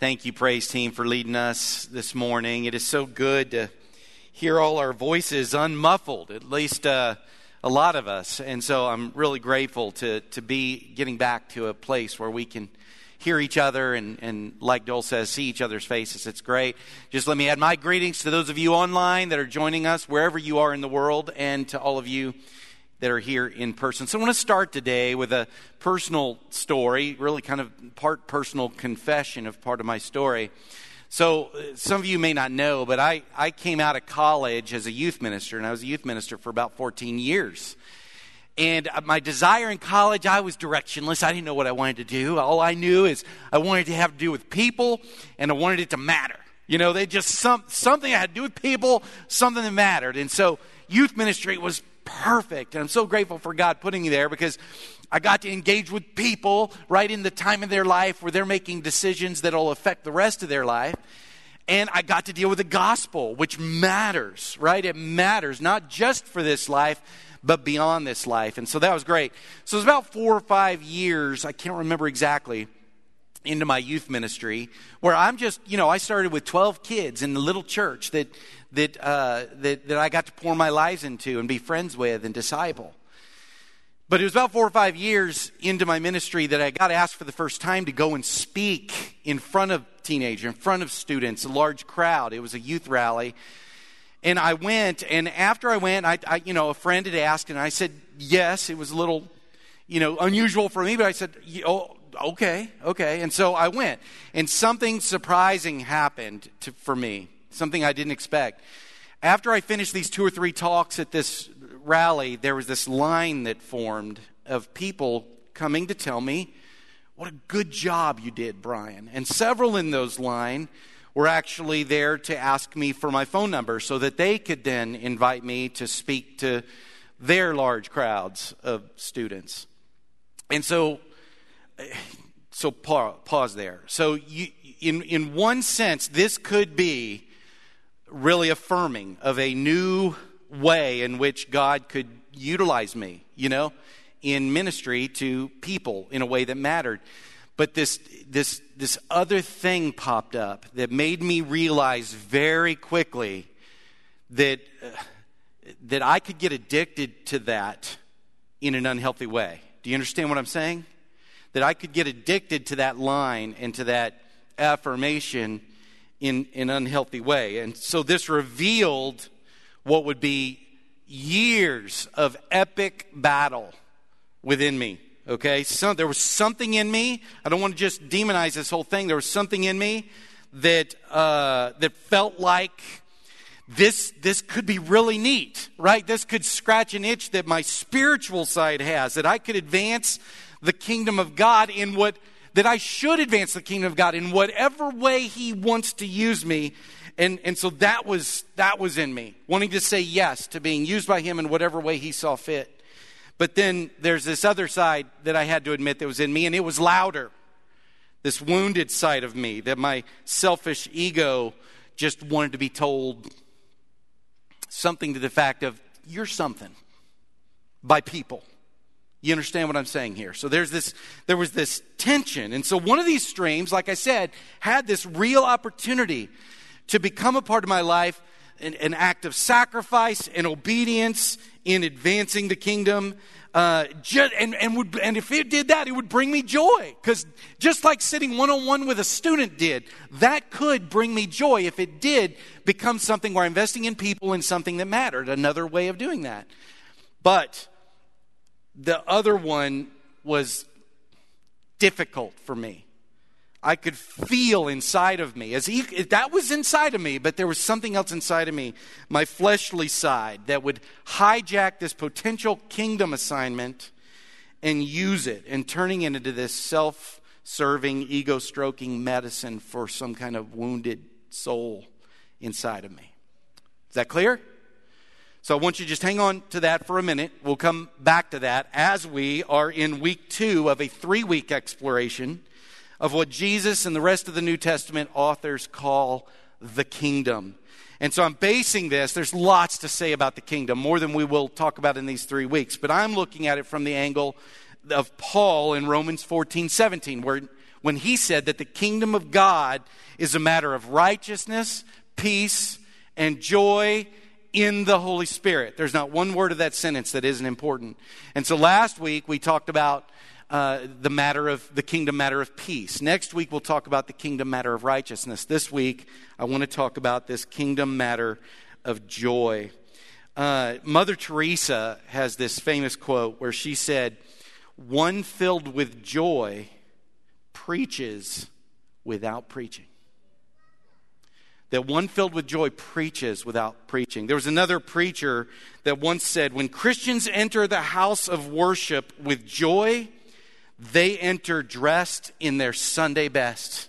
Thank you, praise team, for leading us this morning. It is so good to hear all our voices unmuffled, at least uh, a lot of us. And so I'm really grateful to, to be getting back to a place where we can hear each other and, and, like Dole says, see each other's faces. It's great. Just let me add my greetings to those of you online that are joining us, wherever you are in the world, and to all of you that are here in person. So I want to start today with a personal story, really kind of part personal confession of part of my story. So uh, some of you may not know, but I, I came out of college as a youth minister, and I was a youth minister for about 14 years. And uh, my desire in college, I was directionless. I didn't know what I wanted to do. All I knew is I wanted to have to do with people, and I wanted it to matter. You know, they just some, something I had to do with people, something that mattered. And so youth ministry was perfect. And I'm so grateful for God putting me there because I got to engage with people right in the time of their life where they're making decisions that will affect the rest of their life. And I got to deal with the gospel, which matters, right? It matters, not just for this life, but beyond this life. And so that was great. So it was about four or five years, I can't remember exactly, into my youth ministry, where I'm just, you know, I started with 12 kids in the little church that that, uh, that, that I got to pour my lives into and be friends with and disciple. But it was about four or five years into my ministry that I got asked for the first time to go and speak in front of teenagers, in front of students, a large crowd. It was a youth rally. And I went, and after I went, I, I, you know, a friend had asked, and I said yes. It was a little, you know, unusual for me, but I said, oh, okay, okay. And so I went, and something surprising happened to, for me something I didn't expect. After I finished these two or three talks at this rally, there was this line that formed of people coming to tell me, What a good job you did, Brian. And several in those line were actually there to ask me for my phone number so that they could then invite me to speak to their large crowds of students. And so, so pause there. So, you, in, in one sense, this could be really affirming of a new way in which God could utilize me, you know, in ministry to people in a way that mattered. But this, this, this other thing popped up that made me realize very quickly that, uh, that I could get addicted to that in an unhealthy way. Do you understand what I'm saying? That I could get addicted to that line and to that affirmation in an unhealthy way. And so this revealed what would be years of epic battle within me. Okay? So there was something in me. I don't want to just demonize this whole thing. There was something in me that, uh, that felt like this, this could be really neat, right? This could scratch an itch that my spiritual side has, that I could advance the kingdom of God in what that I should advance the kingdom of God in whatever way He wants to use me. And, and so that was, that was in me, wanting to say yes to being used by Him in whatever way He saw fit. But then there's this other side that I had to admit that was in me, and it was louder. This wounded side of me that my selfish ego just wanted to be told something to the fact of, you're something by people. You understand what I'm saying here? So there's this, there was this tension. And so one of these streams, like I said, had this real opportunity to become a part of my life, an, an act of sacrifice and obedience in advancing the kingdom. Uh, just, and, and, would, and if it did that, it would bring me joy. Because just like sitting one on one with a student did, that could bring me joy if it did become something where investing in people and something that mattered, another way of doing that. But the other one was difficult for me. I could feel inside of me as he, that was inside of me, but there was something else inside of me, my fleshly side, that would hijack this potential kingdom assignment and use it and turning it into this self serving, ego stroking medicine for some kind of wounded soul inside of me. Is that clear? So I want you to just hang on to that for a minute. We'll come back to that as we are in week two of a three week exploration of what Jesus and the rest of the New Testament authors call the kingdom. And so I'm basing this, there's lots to say about the kingdom, more than we will talk about in these three weeks. But I'm looking at it from the angle of Paul in Romans 14, 17, where, when he said that the kingdom of God is a matter of righteousness, peace, and joy in the Holy Spirit. There's not one word of that sentence that isn't important. And so last week we talked about uh, the matter of the kingdom matter of peace. Next week we'll talk about the kingdom matter of righteousness. This week I want to talk about this kingdom matter of joy. Uh, Mother Teresa has this famous quote where she said, One filled with joy preaches without preaching that one filled with joy preaches without preaching. There was another preacher that once said, When Christians enter the house of worship with joy, they enter dressed in their Sunday best.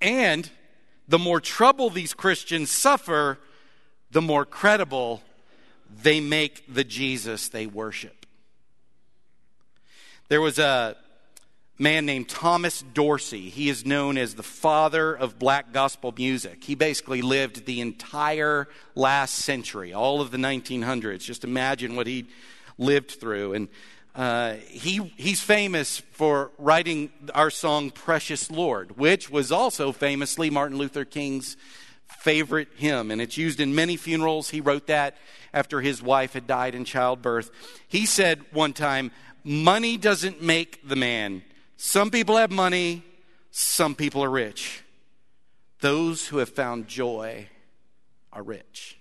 And the more trouble these Christians suffer, the more credible they make the Jesus they worship. There was a man named Thomas Dorsey. He is known as the father of black gospel music. He basically lived the entire last century, all of the 1900s. Just imagine what he lived through. And uh, he, he's famous for writing our song Precious Lord, which was also famously Martin Luther King's favorite hymn. And it's used in many funerals. He wrote that after his wife had died in childbirth. He said one time, Money doesn't make the man some people have money, some people are rich. Those who have found joy are rich.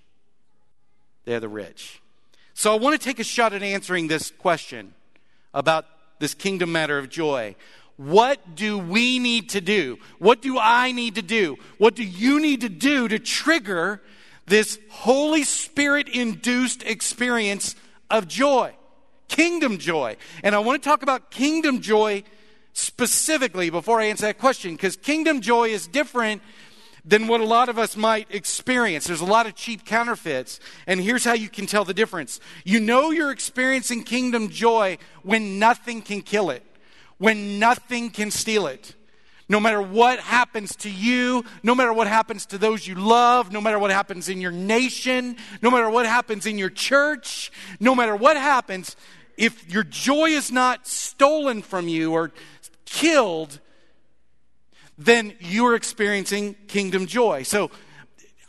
They're the rich. So I want to take a shot at answering this question about this kingdom matter of joy. What do we need to do? What do I need to do? What do you need to do to trigger this Holy Spirit induced experience of joy? Kingdom joy. And I want to talk about kingdom joy specifically before I answer that question because kingdom joy is different than what a lot of us might experience. There's a lot of cheap counterfeits, and here's how you can tell the difference. You know you're experiencing kingdom joy when nothing can kill it, when nothing can steal it. No matter what happens to you, no matter what happens to those you love, no matter what happens in your nation, no matter what happens in your church, no matter what happens, if your joy is not stolen from you or killed, then you're experiencing kingdom joy. So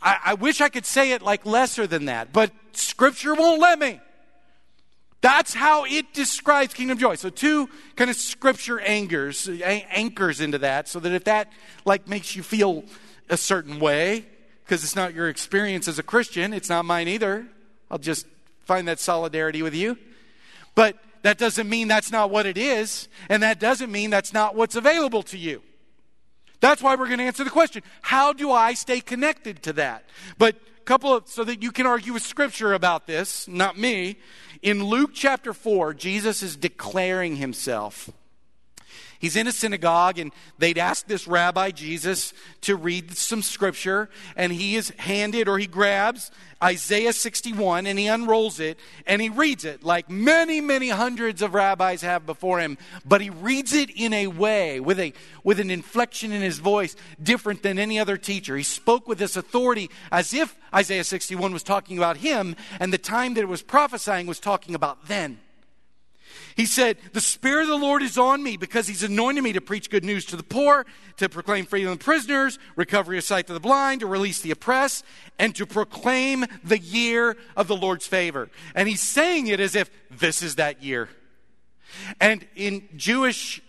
I, I, wish I could say it like lesser than that, but scripture won't let me. That's how it describes kingdom joy. So two kind of scripture anchors, anchors into that, so that if that like makes you feel a certain way, because it's not your experience as a Christian, it's not mine either. I'll just find that solidarity with you. But that doesn't mean that's not what it is, and that doesn't mean that's not what's available to you. That's why we're going to answer the question how do I stay connected to that? But a couple of so that you can argue with scripture about this, not me. In Luke chapter 4, Jesus is declaring himself. He's in a synagogue, and they'd ask this rabbi, Jesus, to read some scripture, and he is handed or he grabs Isaiah 61 and he unrolls it and he reads it like many, many hundreds of rabbis have before him, but he reads it in a way with, a, with an inflection in his voice different than any other teacher. He spoke with this authority as if Isaiah 61 was talking about him and the time that it was prophesying was talking about then. He said, The Spirit of the Lord is on me because He's anointed me to preach good news to the poor, to proclaim freedom to prisoners, recovery of sight to the blind, to release the oppressed, and to proclaim the year of the Lord's favor. And He's saying it as if this is that year. And in Jewish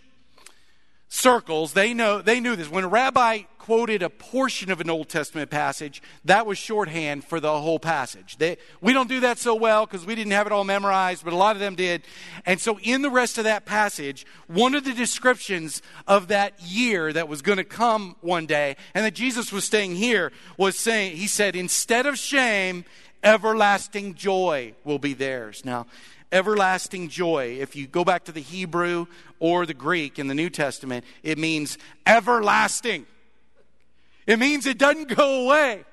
circles, they know they knew this. When a rabbi quoted a portion of an Old Testament passage, that was shorthand for the whole passage. They, we don't do that so well because we didn't have it all memorized, but a lot of them did. And so, in the rest of that passage, one of the descriptions of that year that was going to come one day, and that Jesus was staying here, was saying, He said, instead of shame, everlasting joy will be theirs. Now, everlasting joy, if you go back to the Hebrew or the Greek in the New Testament, it means everlasting. It means it doesn't go away.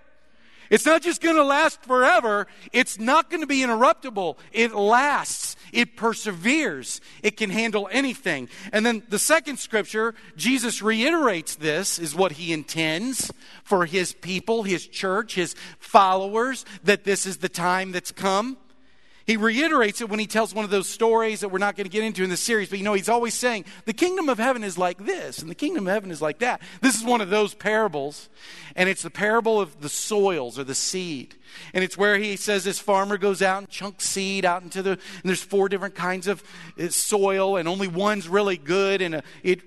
It's not just going to last forever. It's not going to be interruptible. It lasts. It perseveres. It can handle anything. And then the second scripture, Jesus reiterates this, is what he intends for his people, his church, his followers, that this is the time that's come. He reiterates it when he tells one of those stories that we're not going to get into in this series, but you know, he's always saying, the kingdom of heaven is like this, and the kingdom of heaven is like that. This is one of those parables, and it's the parable of the soils or the seed. And it's where he says this farmer goes out and chunks seed out into the, and there's four different kinds of uh, soil, and only one's really good, and uh, it,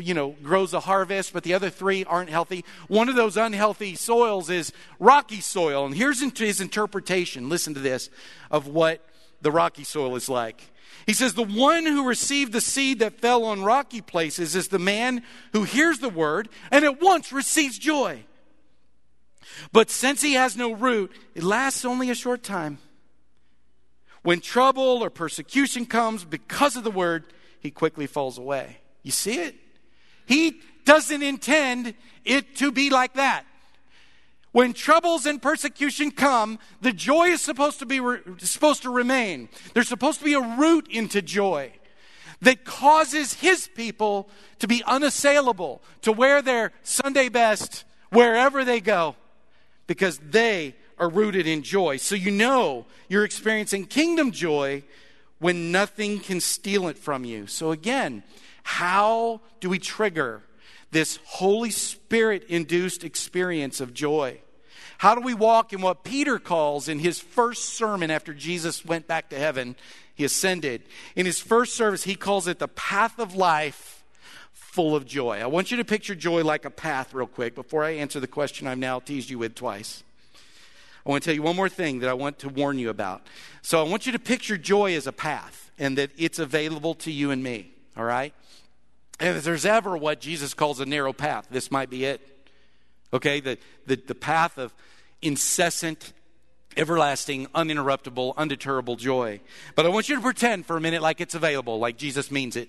you know, grows a harvest, but the other three aren't healthy. One of those unhealthy soils is rocky soil, and here's his interpretation. Listen to this of what the rocky soil is like. He says, The one who received the seed that fell on rocky places is the man who hears the word and at once receives joy. But since he has no root, it lasts only a short time. When trouble or persecution comes because of the word, he quickly falls away. You see it? He doesn't intend it to be like that. When troubles and persecution come, the joy is supposed to be re- supposed to remain. There's supposed to be a root into joy that causes his people to be unassailable, to wear their Sunday best wherever they go because they are rooted in joy. So you know you're experiencing kingdom joy when nothing can steal it from you. So again, how do we trigger this Holy Spirit induced experience of joy? How do we walk in what Peter calls in his first sermon after Jesus went back to heaven? He ascended. In his first service, he calls it the path of life full of joy. I want you to picture joy like a path, real quick, before I answer the question I've now teased you with twice. I want to tell you one more thing that I want to warn you about. So I want you to picture joy as a path and that it's available to you and me, all right? And if there's ever what Jesus calls a narrow path, this might be it. Okay, the, the, the path of incessant, everlasting, uninterruptible, undeterrable joy. But I want you to pretend for a minute like it's available, like Jesus means it.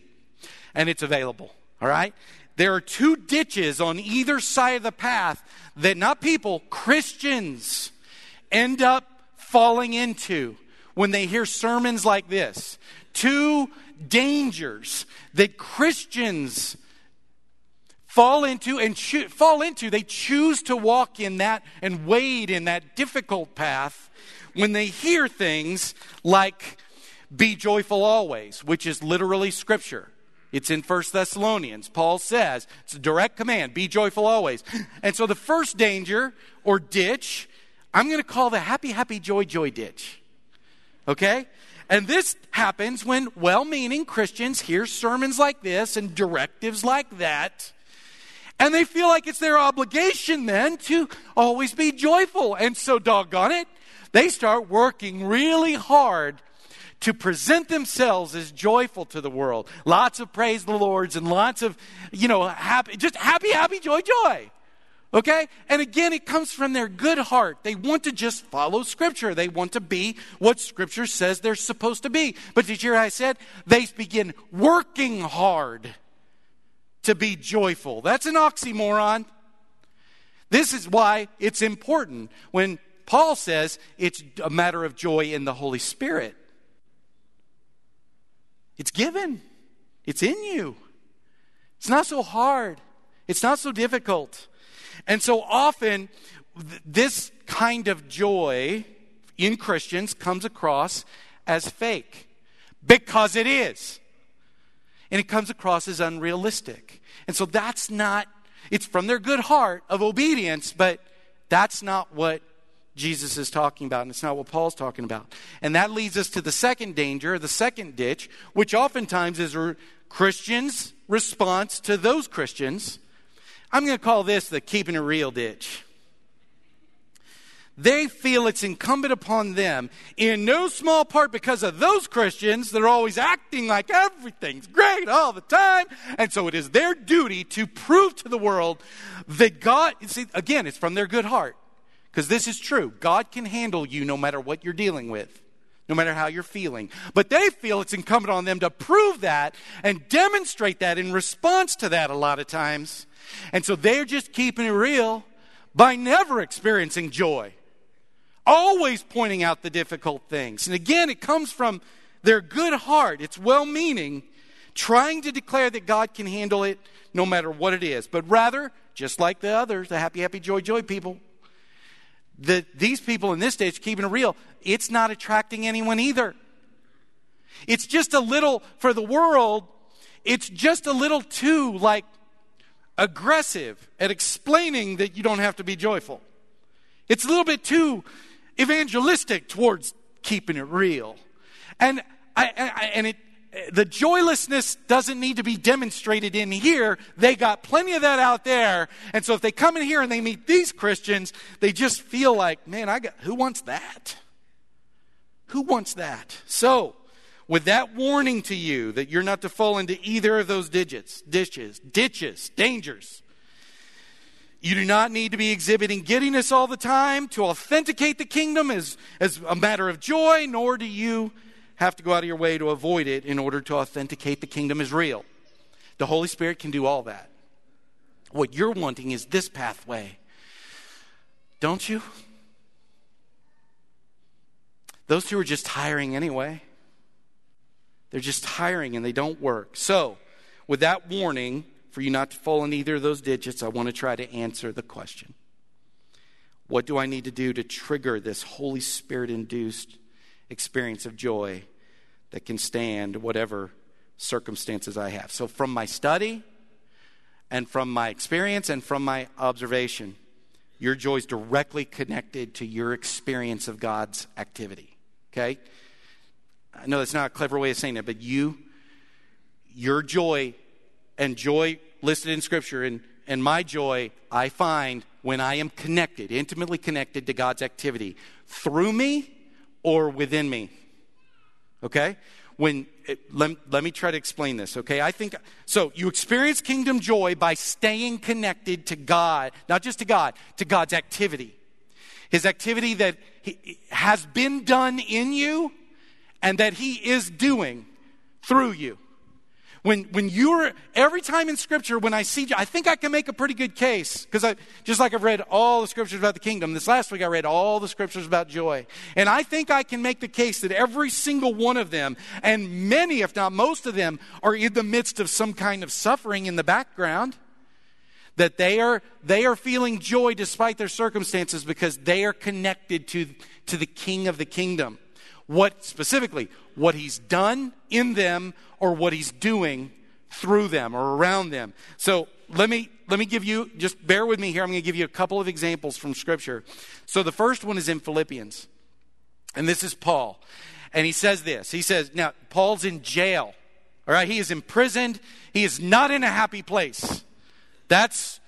And it's available, all right? There are two ditches on either side of the path that not people, Christians, end up falling into when they hear sermons like this. Two dangers that Christians fall into and cho- fall into they choose to walk in that and wade in that difficult path when they hear things like be joyful always which is literally scripture it's in First Thessalonians. Paul says it's a direct command be joyful always. And so the first danger or ditch, I'm going to call the happy, happy, joy, joy ditch. Okay? And this happens when well meaning Christians hear sermons like this and directives like that and they feel like it's their obligation then to always be joyful. And so, doggone it, they start working really hard to present themselves as joyful to the world. Lots of praise the Lord's and lots of, you know, happy, just happy, happy, joy, joy. Okay? And again, it comes from their good heart. They want to just follow Scripture. They want to be what Scripture says they're supposed to be. But did you hear I said? They begin working hard to be joyful. That's an oxymoron. This is why it's important when Paul says it's a matter of joy in the Holy Spirit. It's given, it's in you. It's not so hard, it's not so difficult. And so often, th- this kind of joy in Christians comes across as fake because it is. And it comes across as unrealistic. And so that's not, it's from their good heart of obedience, but that's not what Jesus is talking about, and it's not what Paul's talking about. And that leads us to the second danger, the second ditch, which oftentimes is a Christians' response to those Christians. I'm going to call this the keeping it real ditch. They feel it's incumbent upon them, in no small part because of those Christians that are always acting like everything's great all the time. And so it is their duty to prove to the world that God, see, again, it's from their good heart. Because this is true. God can handle you no matter what you're dealing with, no matter how you're feeling. But they feel it's incumbent on them to prove that and demonstrate that in response to that a lot of times. And so they're just keeping it real by never experiencing joy always pointing out the difficult things. And again, it comes from their good heart, it's well meaning, trying to declare that God can handle it no matter what it is. But rather, just like the others, the happy, happy, joy, joy people, that these people in this stage, keeping it real, it's not attracting anyone either. It's just a little, for the world, it's just a little too, like, aggressive at explaining that you don't have to be joyful. It's a little bit too evangelistic towards keeping it real. And I, I, and it the joylessness doesn't need to be demonstrated in here. They got plenty of that out there. And so if they come in here and they meet these Christians, they just feel like, man, I got who wants that? Who wants that? So, with that warning to you that you're not to fall into either of those digits, ditches, ditches, dangers. You do not need to be exhibiting giddiness all the time to authenticate the kingdom as, as a matter of joy, nor do you have to go out of your way to avoid it in order to authenticate the kingdom is real. The Holy Spirit can do all that. What you're wanting is this pathway. Don't you? Those two are just hiring anyway. They're just hiring and they don't work. So, with that warning for you not to fall in either of those digits, I want to try to answer the question What do I need to do to trigger this Holy Spirit induced experience of joy that can stand whatever circumstances I have? So, from my study and from my experience and from my observation, your joy is directly connected to your experience of God's activity. Okay? I know that's not a clever way of saying it, but you, your joy, and joy listed in Scripture, and, and my joy, I find when I am connected, intimately connected to God's activity through me or within me. Okay? When eh, it, let, let me try to explain this, okay? I think so. You experience kingdom joy by staying connected to God, not just to God, to God's activity. His activity that he, has been done in you and that He is doing through you. When, when you're, every time in Scripture, when I see, I think I can make a pretty good case, because I, just like I've read all the Scriptures about the kingdom, this last week I read all the Scriptures about joy. And I think I can make the case that every single one of them, and many, if not most of them, are in the midst of some kind of suffering in the background that they are they are feeling joy despite their circumstances because they are connected to to the king of the kingdom what specifically, what he's done in them or what he's doing through them or around them. So let me let me give you just bear with me here. I'm going to give you a couple of examples from scripture. So the first one is in Philippians. And this is Paul. And he says this. He says, now Paul's in jail. All right, he is imprisoned. He is not in a happy place. That's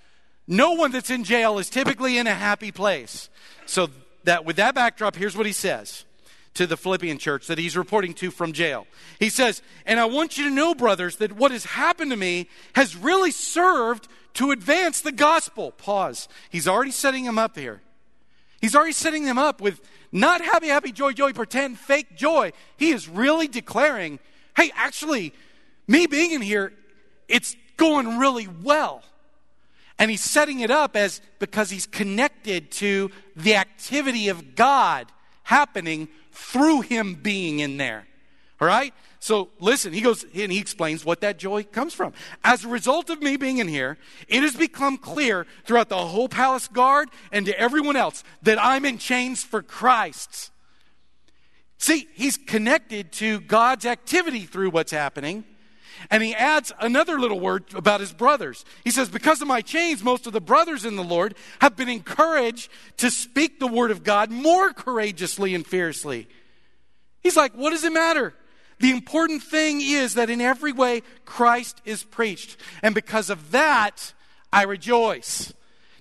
no one that's in jail is typically in a happy place. So that with that backdrop, here's what he says to the Philippian church that he's reporting to from jail. He says, And I want you to know, brothers, that what has happened to me has really served to advance the gospel. Pause. He's already setting them up here. He's already setting them up with not happy, happy, joy, joy, pretend, fake joy. He is really declaring, hey, actually, me being in here, it's going really well. And he's setting it up as because he's connected to the activity of God happening through him being in there. All right? So listen, he goes and he explains what that joy comes from. As a result of me being in here, it has become clear throughout the whole palace guard and to everyone else that I'm in chains for Christ. See, he's connected to God's activity through what's happening. And he adds another little word about his brothers. He says, Because of my chains, most of the brothers in the Lord have been encouraged to speak the word of God more courageously and fiercely. He's like, What does it matter? The important thing is that in every way, Christ is preached. And because of that, I rejoice.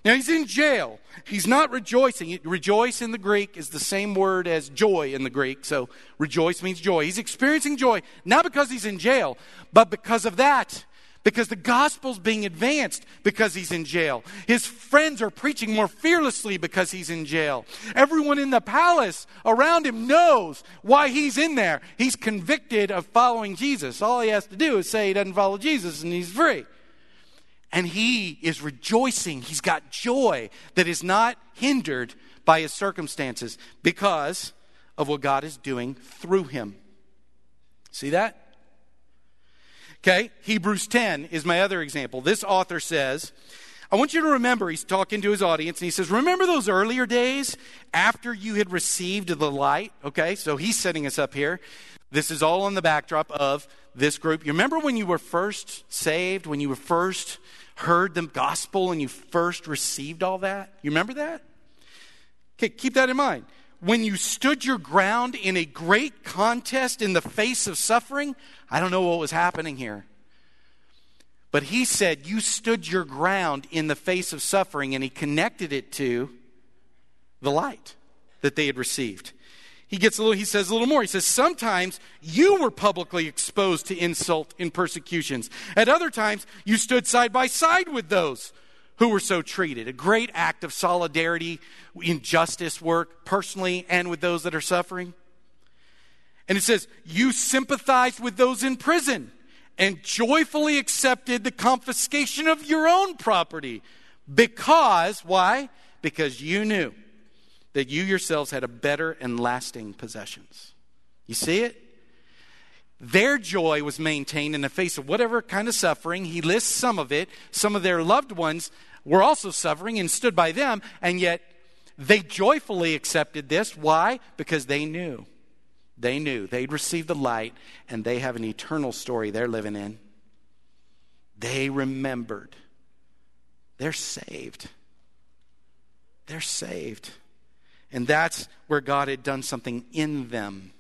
Now he's in jail. He's not rejoicing. Rejoice in the Greek is the same word as joy in the Greek. So rejoice means joy. He's experiencing joy, not because he's in jail, but because of that. Because the gospel's being advanced because he's in jail. His friends are preaching more fearlessly because he's in jail. Everyone in the palace around him knows why he's in there. He's convicted of following Jesus. All he has to do is say he doesn't follow Jesus and he's free. And he is rejoicing. He's got joy that is not hindered by his circumstances because of what God is doing through him. See that? Okay, Hebrews 10 is my other example. This author says, I want you to remember, he's talking to his audience, and he says, Remember those earlier days after you had received the light? Okay, so he's setting us up here. This is all on the backdrop of this group. You remember when you were first saved, when you were first heard the gospel and you first received all that? You remember that? Okay, keep that in mind. When you stood your ground in a great contest in the face of suffering, I don't know what was happening here. But he said, You stood your ground in the face of suffering, and he connected it to the light that they had received. He gets a little, he says a little more. He says, Sometimes you were publicly exposed to insult and persecutions. At other times, you stood side by side with those who were so treated. A great act of solidarity in justice work, personally and with those that are suffering. And it says, You sympathized with those in prison and joyfully accepted the confiscation of your own property. Because, why? Because you knew that you yourselves had a better and lasting possessions. You see it? Their joy was maintained in the face of whatever kind of suffering. He lists some of it. Some of their loved ones were also suffering and stood by them, and yet they joyfully accepted this. Why? Because they knew they knew they'd received the light and they have an eternal story they're living in. They remembered. They're saved. They're saved. And that's where God had done something in them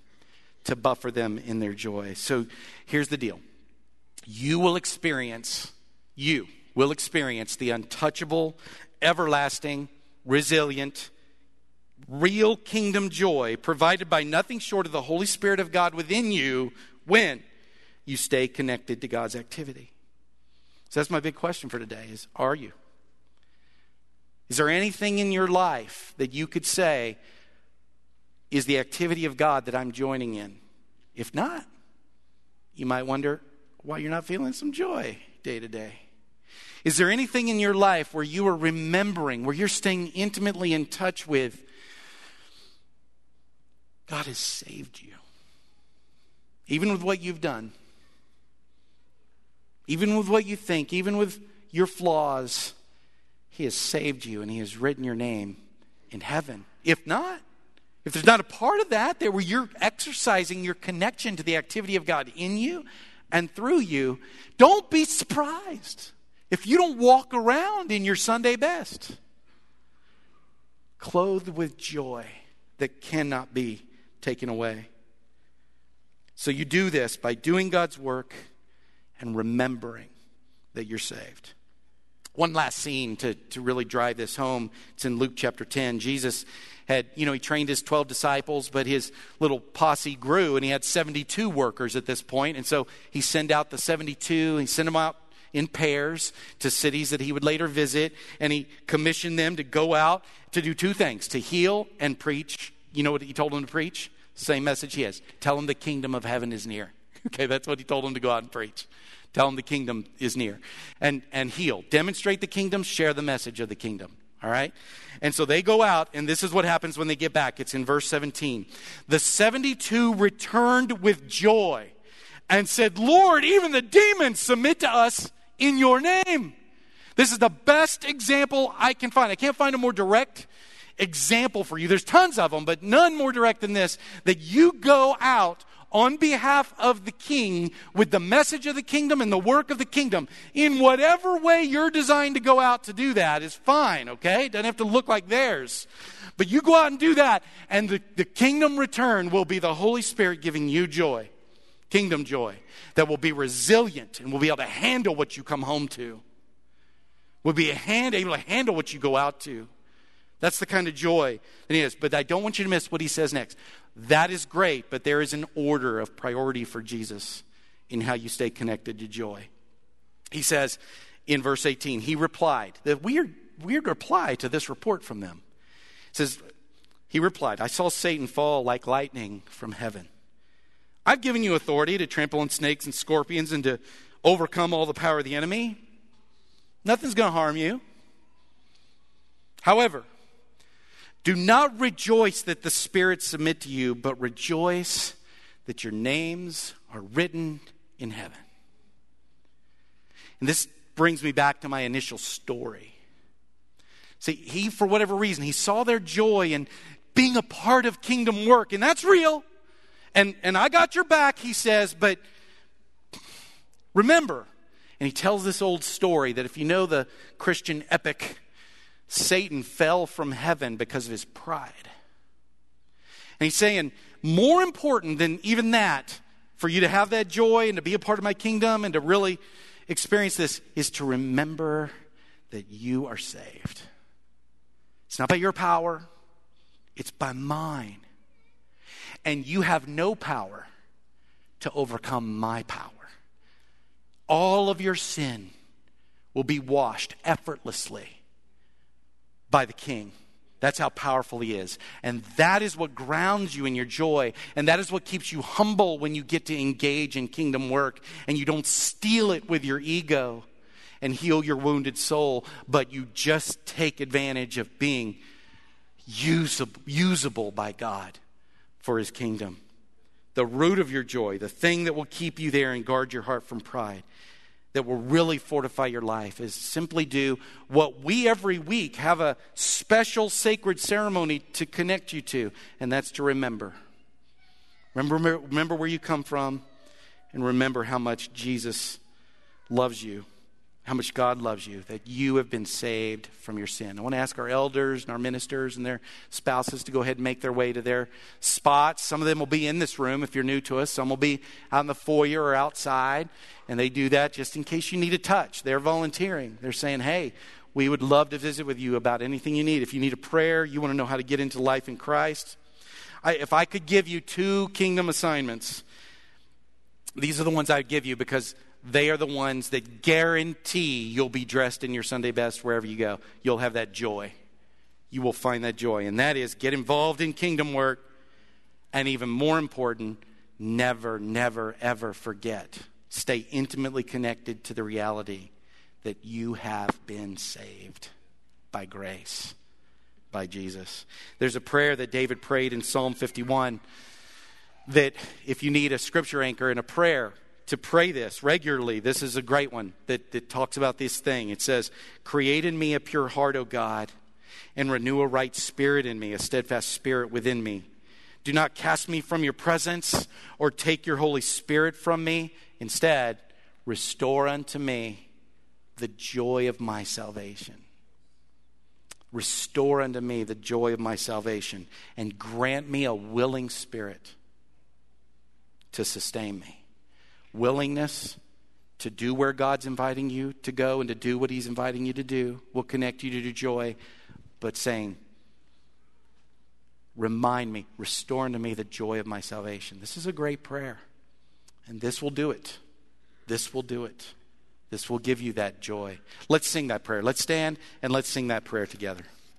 to buffer them in their joy. So here's the deal you will experience, you will experience the untouchable, everlasting, resilient, real kingdom joy provided by nothing short of the Holy Spirit of God within you when you stay connected to God's activity. So that's my big question for today is are you? Is there anything in your life that you could say is the activity of God that I'm joining in? If not, you might wonder why you're not feeling some joy day to day. Is there anything in your life where you are remembering, where you're staying intimately in touch with God has saved you. Even with what you've done, even with what you think, even with your flaws, He has saved you and He has written your name in heaven. If not, if there's not a part of that there where you're exercising your connection to the activity of God in you and through you, don't be surprised if you don't walk around in your Sunday best, clothed with joy that cannot be taken away. So you do this by doing God's work and remembering that you're saved. One last scene to, to really drive this home. It's in Luke chapter 10. Jesus had, you know, he trained his 12 disciples, but his little posse grew and he had 72 workers at this point. And so he sent out the 72, he sent them out in pairs to cities that he would later visit, and he commissioned them to go out to do two things to heal and preach you know what he told them to preach? Same message he has. Tell them the kingdom of heaven is near. Okay, that's what he told them to go out and preach. Tell them the kingdom is near. And, and heal. Demonstrate the kingdom, share the message of the kingdom. All right? And so they go out, and this is what happens when they get back. It's in verse 17. The 72 returned with joy and said, Lord, even the demons submit to us in your name. This is the best example I can find. I can't find a more direct example for you. There's tons of them, but none more direct than this that you go out on behalf of the king with the message of the kingdom and the work of the kingdom in whatever way you're designed to go out to do that is fine, okay? It doesn't have to look like theirs. But you go out and do that, and the, the kingdom return will be the Holy Spirit giving you joy, kingdom joy, that will be resilient and will be able to handle what you come home to, will be hand, able to handle what you go out to. That's the kind of joy that he has. But I don't want you to miss what he says next. That is great, but there is an order of priority for Jesus in how you stay connected to joy. He says in verse 18, he replied, the weird, weird reply to this report from them. He says, he replied, I saw Satan fall like lightning from heaven. I've given you authority to trample on snakes and scorpions and to overcome all the power of the enemy. Nothing's going to harm you. However, do not rejoice that the spirits submit to you, but rejoice that your names are written in heaven. And this brings me back to my initial story. See, he, for whatever reason, he saw their joy in being a part of kingdom work, and that's real. And, and I got your back, he says, but remember, and he tells this old story that if you know the Christian epic, Satan fell from heaven because of his pride. And he's saying, more important than even that, for you to have that joy and to be a part of my kingdom and to really experience this, is to remember that you are saved. It's not by your power, it's by mine. And you have no power to overcome my power. All of your sin will be washed effortlessly by the King. That's how powerful he is. And that is what grounds you in your joy. And that is what keeps you humble when you get to engage in kingdom work and you don't steal it with your ego and heal your wounded soul, but you just take advantage of being usable, usable by God for his kingdom. The root of your joy, the thing that will keep you there and guard your heart from pride, that will really fortify your life is simply do what we every week have a special sacred ceremony to connect you to, and that's to remember. Remember, remember where you come from, and remember how much Jesus loves you how much God loves you, that you have been saved from your sin. I want to ask our elders and our ministers and their spouses to go ahead and make their way to their spots. Some of them will be in this room if you're new to us, some will be out in the foyer or outside. And they do that just in case you need a touch. They're volunteering, they're saying, hey, we would love to visit with you about anything you need. If you need a prayer, you want to know how to get into life in Christ. I, if I could give you two kingdom assignments, these are the ones I'd give you because they are the ones that guarantee you'll be dressed in your Sunday best wherever you go. You'll have that joy. You will find that joy. And that is get involved in kingdom work. And even more important, never, never, ever forget. Stay intimately connected to the reality that you have been saved by grace, by Jesus. There's a prayer that David prayed in Psalm 51 that if you need a scripture anchor and a prayer, to pray this regularly. This is a great one that, that talks about this thing. It says, Create in me a pure heart, O God, and renew a right spirit in me, a steadfast spirit within me. Do not cast me from your presence or take your Holy Spirit from me. Instead, restore unto me the joy of my salvation. Restore unto me the joy of my salvation and grant me a willing spirit to sustain me willingness to do where God's inviting you to go and to do what He's inviting you to do will connect you to joy, but saying, Remind me, restore unto me the joy of my salvation. This is a great prayer, and this will do it. This will do it. This will give you that joy. Let's sing that prayer. Let's stand and let's sing that prayer together.